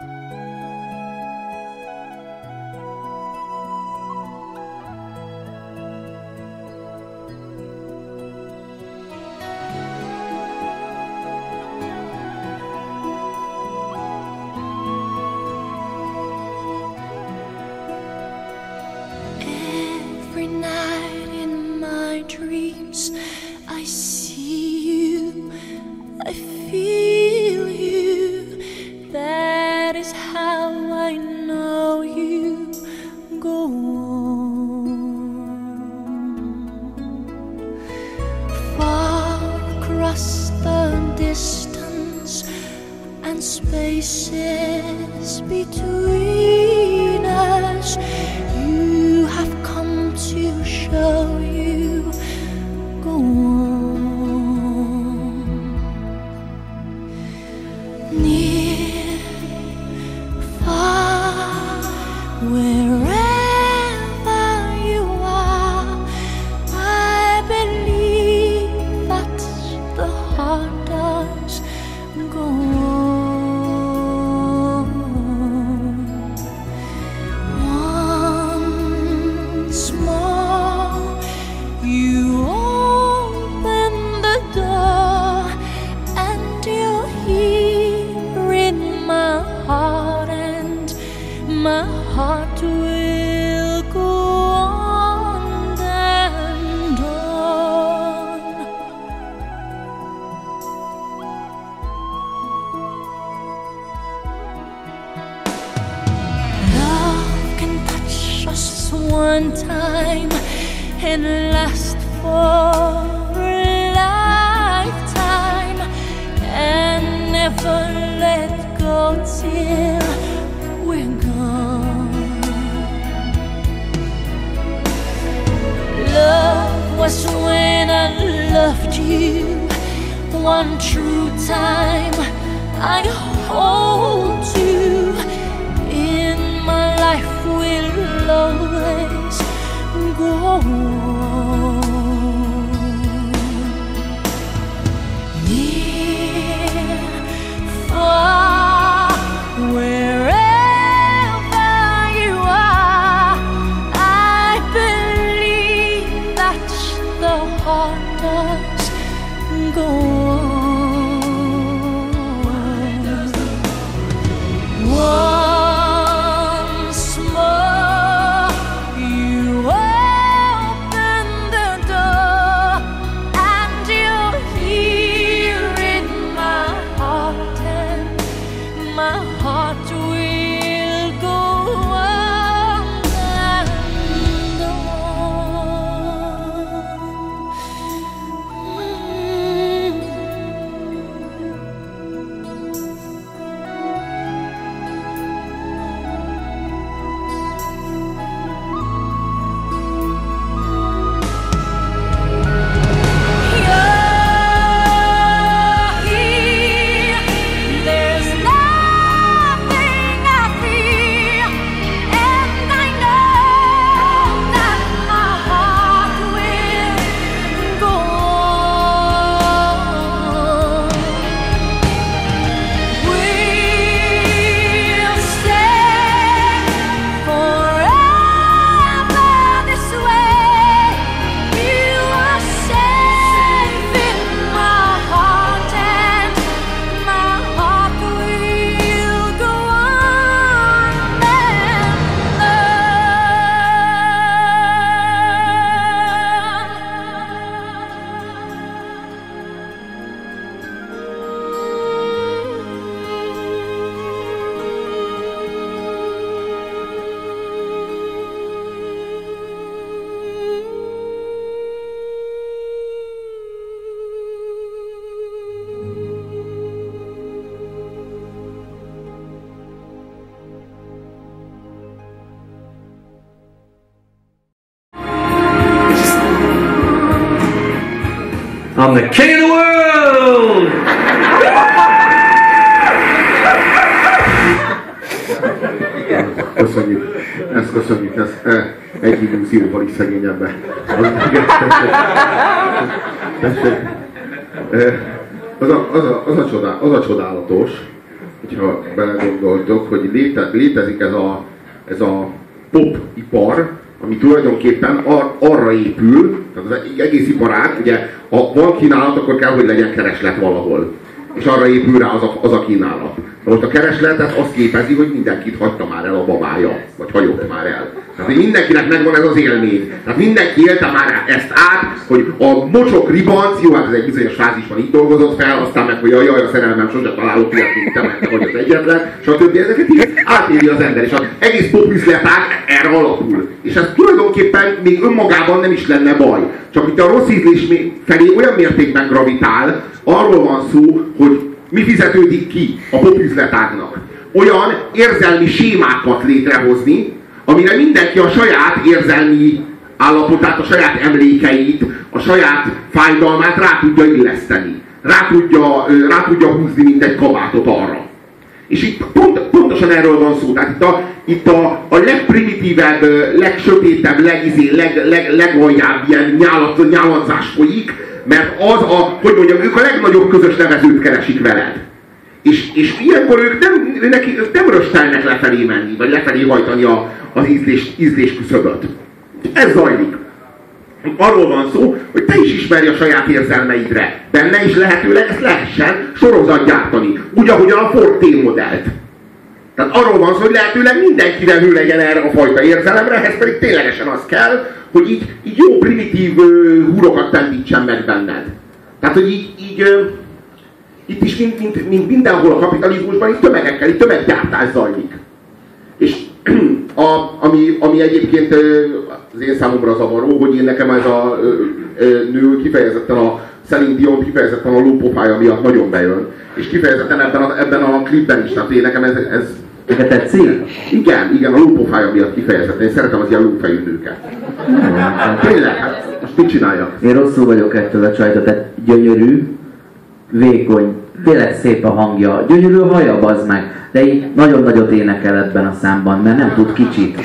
う Across the distance and spaces between us. You have come to show you go on. Near, far, wherever one time and last for a lifetime and never let go till we're gone. Love was when I loved you one true time. I hold you always go on. I'm the king of the world! Köszönjük, ezt köszönjük, ezt e, egy millió szívóval is szegényebbe. Az, Tessék. E, az, a, az, a, az, a csodá, az a csodálatos, hogyha belegondoltok, hogy léte, létezik ez a, ez a popipar, ami tulajdonképpen ar, arra épül, tehát az egész iparág, ugye ha van kínálat, akkor kell, hogy legyen kereslet valahol. És arra épül rá az a, az a kínálat. Na most a keresletet azt képezi, hogy mindenkit hagyta már el a babája, vagy hagyott már el. Tehát mindenkinek megvan ez az élmény. Tehát mindenki élte már ezt át, hogy a mocsok ribanc, jó, hát ez egy bizonyos fázisban itt dolgozott fel, aztán meg, hogy jaj, a szerelmem sose találok ilyet, mint te, mert te vagy az egyetlen, stb. Ezeket így átéli az ember, és az egész popüzletág erre alapul. És ez tulajdonképpen még önmagában nem is lenne baj. Csak itt a rossz ízlés felé olyan mértékben gravitál, arról van szó, hogy mi fizetődik ki a popüzletágnak. Olyan érzelmi sémákat létrehozni, amire mindenki a saját érzelmi állapotát, a saját emlékeit, a saját fájdalmát rá tudja illeszteni. Rá tudja, rá tudja húzni, mint egy kabátot arra. És itt pont, pontosan erről van szó. Tehát itt a, itt a, a legprimitívebb, legsötétebb, legizé, leg, leg, legaljább ilyen nyálat, nyáladzás folyik, mert az a, hogy mondjam, ők a legnagyobb közös nevezőt keresik veled. És, és ilyenkor ők nem, ők, ők nem röstelnek lefelé menni, vagy lefelé hajtani a, az ízlés, ízlés küszöböt. Ez zajlik. Arról van szó, hogy te is ismerj a saját érzelmeidre. Benne is lehetőleg ezt lehessen sorozat gyártani. Úgy, ahogyan a Ford T-modellt. Tehát arról van szó, hogy lehetőleg mindenkivel nő legyen erre a fajta érzelemre, ehhez pedig ténylegesen az kell, hogy így, így jó primitív uh, húrokat pendítsen meg benned. Tehát, hogy így, így uh, itt is, mint, mint, mint mindenhol a kapitalizmusban, itt tömegekkel, itt tömeggyártás zajlik. És a, ami, ami egyébként az én számomra zavaró, hogy én nekem ez a nő kifejezetten a Celine Dion kifejezetten a lópofája miatt nagyon bejön. És kifejezetten ebben a, ebben a klipben is, tehát én nekem ez, ez Neked tetszik? igen, igen, a lópofája miatt kifejezetten. Én szeretem az ilyen lófejű nőket. Tényleg, hát most mit csináljak? Én rosszul vagyok ettől a csajtól, tehát gyönyörű, vékony, tényleg szép a hangja, gyönyörű a haja, az meg, de így nagyon nagyot énekel ebben a számban, mert nem tud kicsit.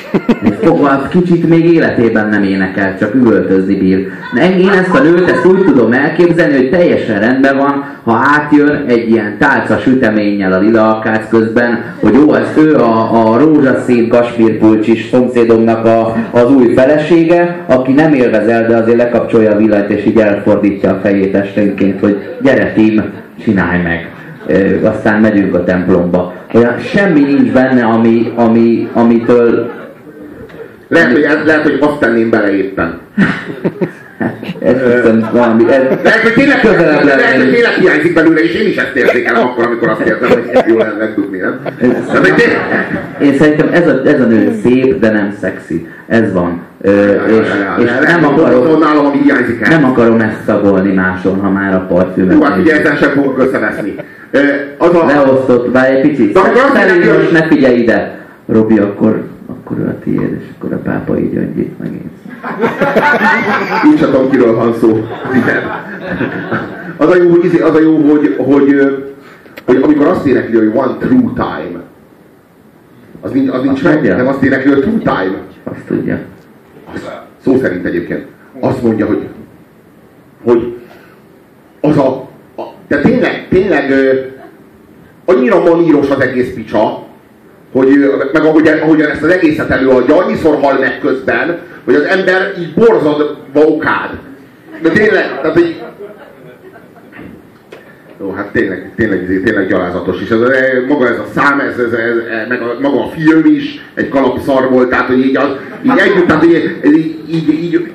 Fogalm kicsit még életében nem énekel, csak üvöltözni bír. De én ezt a nőt ezt úgy tudom elképzelni, hogy teljesen rendben van, ha átjön egy ilyen tálca süteménnyel a lila akác közben, hogy jó, ez ő a, a rózsaszín kasmírpulcsis szomszédomnak a, az új felesége, aki nem élvezel, de azért lekapcsolja a villanyt, és így elfordítja a fejét esténként, hogy gyere Tim, csinálj meg. Ö, aztán megyünk a templomba. Olyan semmi nincs benne, ami, ami, amitől Lehet, hogy, ez, lehet, hogy azt tenném bele éppen. ez hiszem valami, ez Lehet, hogy tényleg, közelebb lehet, hogy tényleg hiányzik belőle, és én is ezt érzékelem akkor, amikor azt érzem, hogy jó lenne megdugni, nem? Hogy tényleg, Én szerintem ez a, ez a nő szép, de nem szexi. Ez van. És, és nem akarom, nálam, ami hiányzik el. nem akarom ezt szagolni máson, ha már a parfümöt Jó, hát ugye ezen sem fogok összeveszni. Az a, Leosztott, várj egy picit. De akkor azt Szerintem mondják, most ne figyelj ide. Robi, akkor, akkor ő a tiéd, és akkor a pápa így öngyít megint. Így sem tudom, kiről van szó. Igen. Az a jó, hogy, izé- az a jó, hogy, hogy, hogy amikor azt énekli, hogy one true time, az nincs, az nincs meg, nem azt énekli, hogy true time. Azt tudja. Szó szerint egyébként. Azt mondja, hogy, hogy az a, a de tényleg, tényleg ö, annyira maníros az egész picsa, hogy meg ahogyan, ahogyan ezt az egészet előadja, annyiszor hal meg közben, hogy az ember így borzadva okád. De tényleg, tehát hogy Jó, hát tényleg, tényleg, tényleg, gyalázatos is. Ez, a- maga ez a szám, ez, ez, ez, meg a, maga a film is egy kalapszar volt, tehát hogy így, az, így együtt, tehát hogy ez így, így, így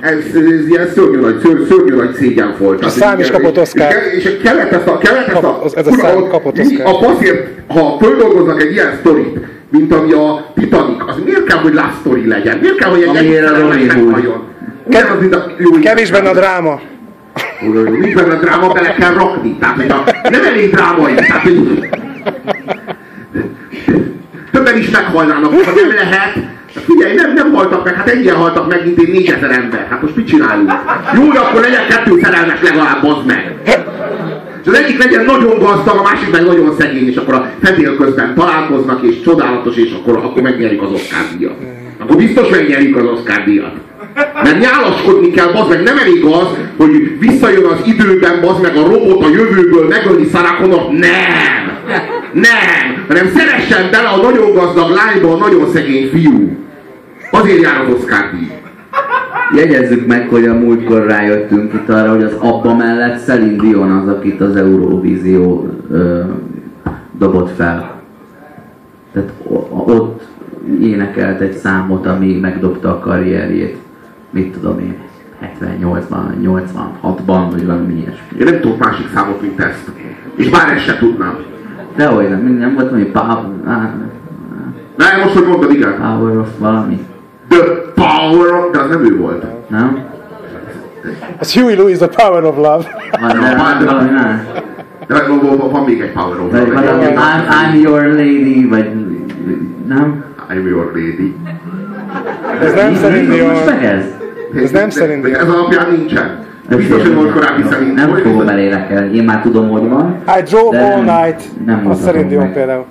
ez, ez ilyen szörnyű nagy, ször, szörnyű nagy szégyen volt. Tehát, szám így- is kapott Oscar. És, és kellett ezt a, kellett ezt a, ez a szám kapott Oscar. A passzért, ha földolgoznak egy ilyen sztorit, mint ami a Titanic, az miért kell, hogy love story legyen? Miért kell, hogy egy Amilyen egyszerűen a Robin Hood. meghalljon? Ugyanaz, mint a- jó, Kevés benne a dráma. Nincs benne dráma, bele kell rakni. Tehát, hogy a, nem elég drámai. Tehát, hogy többen is meghalnának, ha nem lehet. Hát Figyelj, nem, nem haltak meg, hát ennyien haltak meg, mint én négyezer ember. Hát most mit csináljunk? Jó, de akkor legyen kettő szerelmes legalább, az meg. És az egyik legyen nagyon gazdag, a másik meg nagyon szegény, és akkor a fedél közben találkoznak, és csodálatos, és akkor, akkor megnyerik az Oscar díjat. Akkor biztos megnyerik az Oscar díjat. Mert nyálaskodni kell, bazd meg, nem elég az, hogy visszajön az időben, bazd meg a robot a jövőből megölni Sarah Connort. Nem! Nem! Hanem szeressen bele a nagyon gazdag lányba a nagyon szegény fiú. Azért jár az Oscar díj. Jegyezzük meg, hogy a múltkor rájöttünk itt arra, hogy az abba mellett Celine Dion az, akit az Eurovízió dobott fel. Tehát ott énekelt egy számot, ami megdobta a karrierjét. Mit tudom én, 78-ban, 86-ban, vagy valami ilyesmi. Én nem tudok másik számot, mint ezt. És bár ezt se tudnám. Dehogy nem, nem volt valami power, Na, most, hogy mondod, igen. power of valami, The Power of... De az nem ő volt. nem? Ez Huey Lewis, The Power of Love. Van, de, más. De van, még egy Power of Vagy Love. valami I'm, I'm your lady, vagy nem? I'm your lady. Ez nem mi- Dion. Most meg ez? Ez nem Dion. Ez alapján nincsen. Biztos, hogy volt korábbi szerint. Nem fogom elénekelni, én már tudom, hogy van. I drove De all nem- night. nem a mutatom Celine Dion meg. például.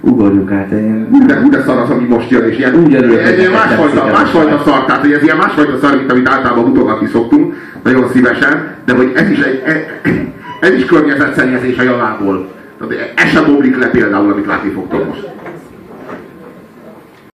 Ugorjuk át, én... De hú, de szar az, ami most jön, és ilyen, Úgy örülök, ez ilyen másfajta, másfajta szar, tehát hogy ez ilyen másfajta szar, mint amit általában mutogatni szoktunk, nagyon szívesen, de hogy ez is egy, e- ez is környezetszennyezés a javából. Tehát ez sem omlik le például, amit látni fogtok most.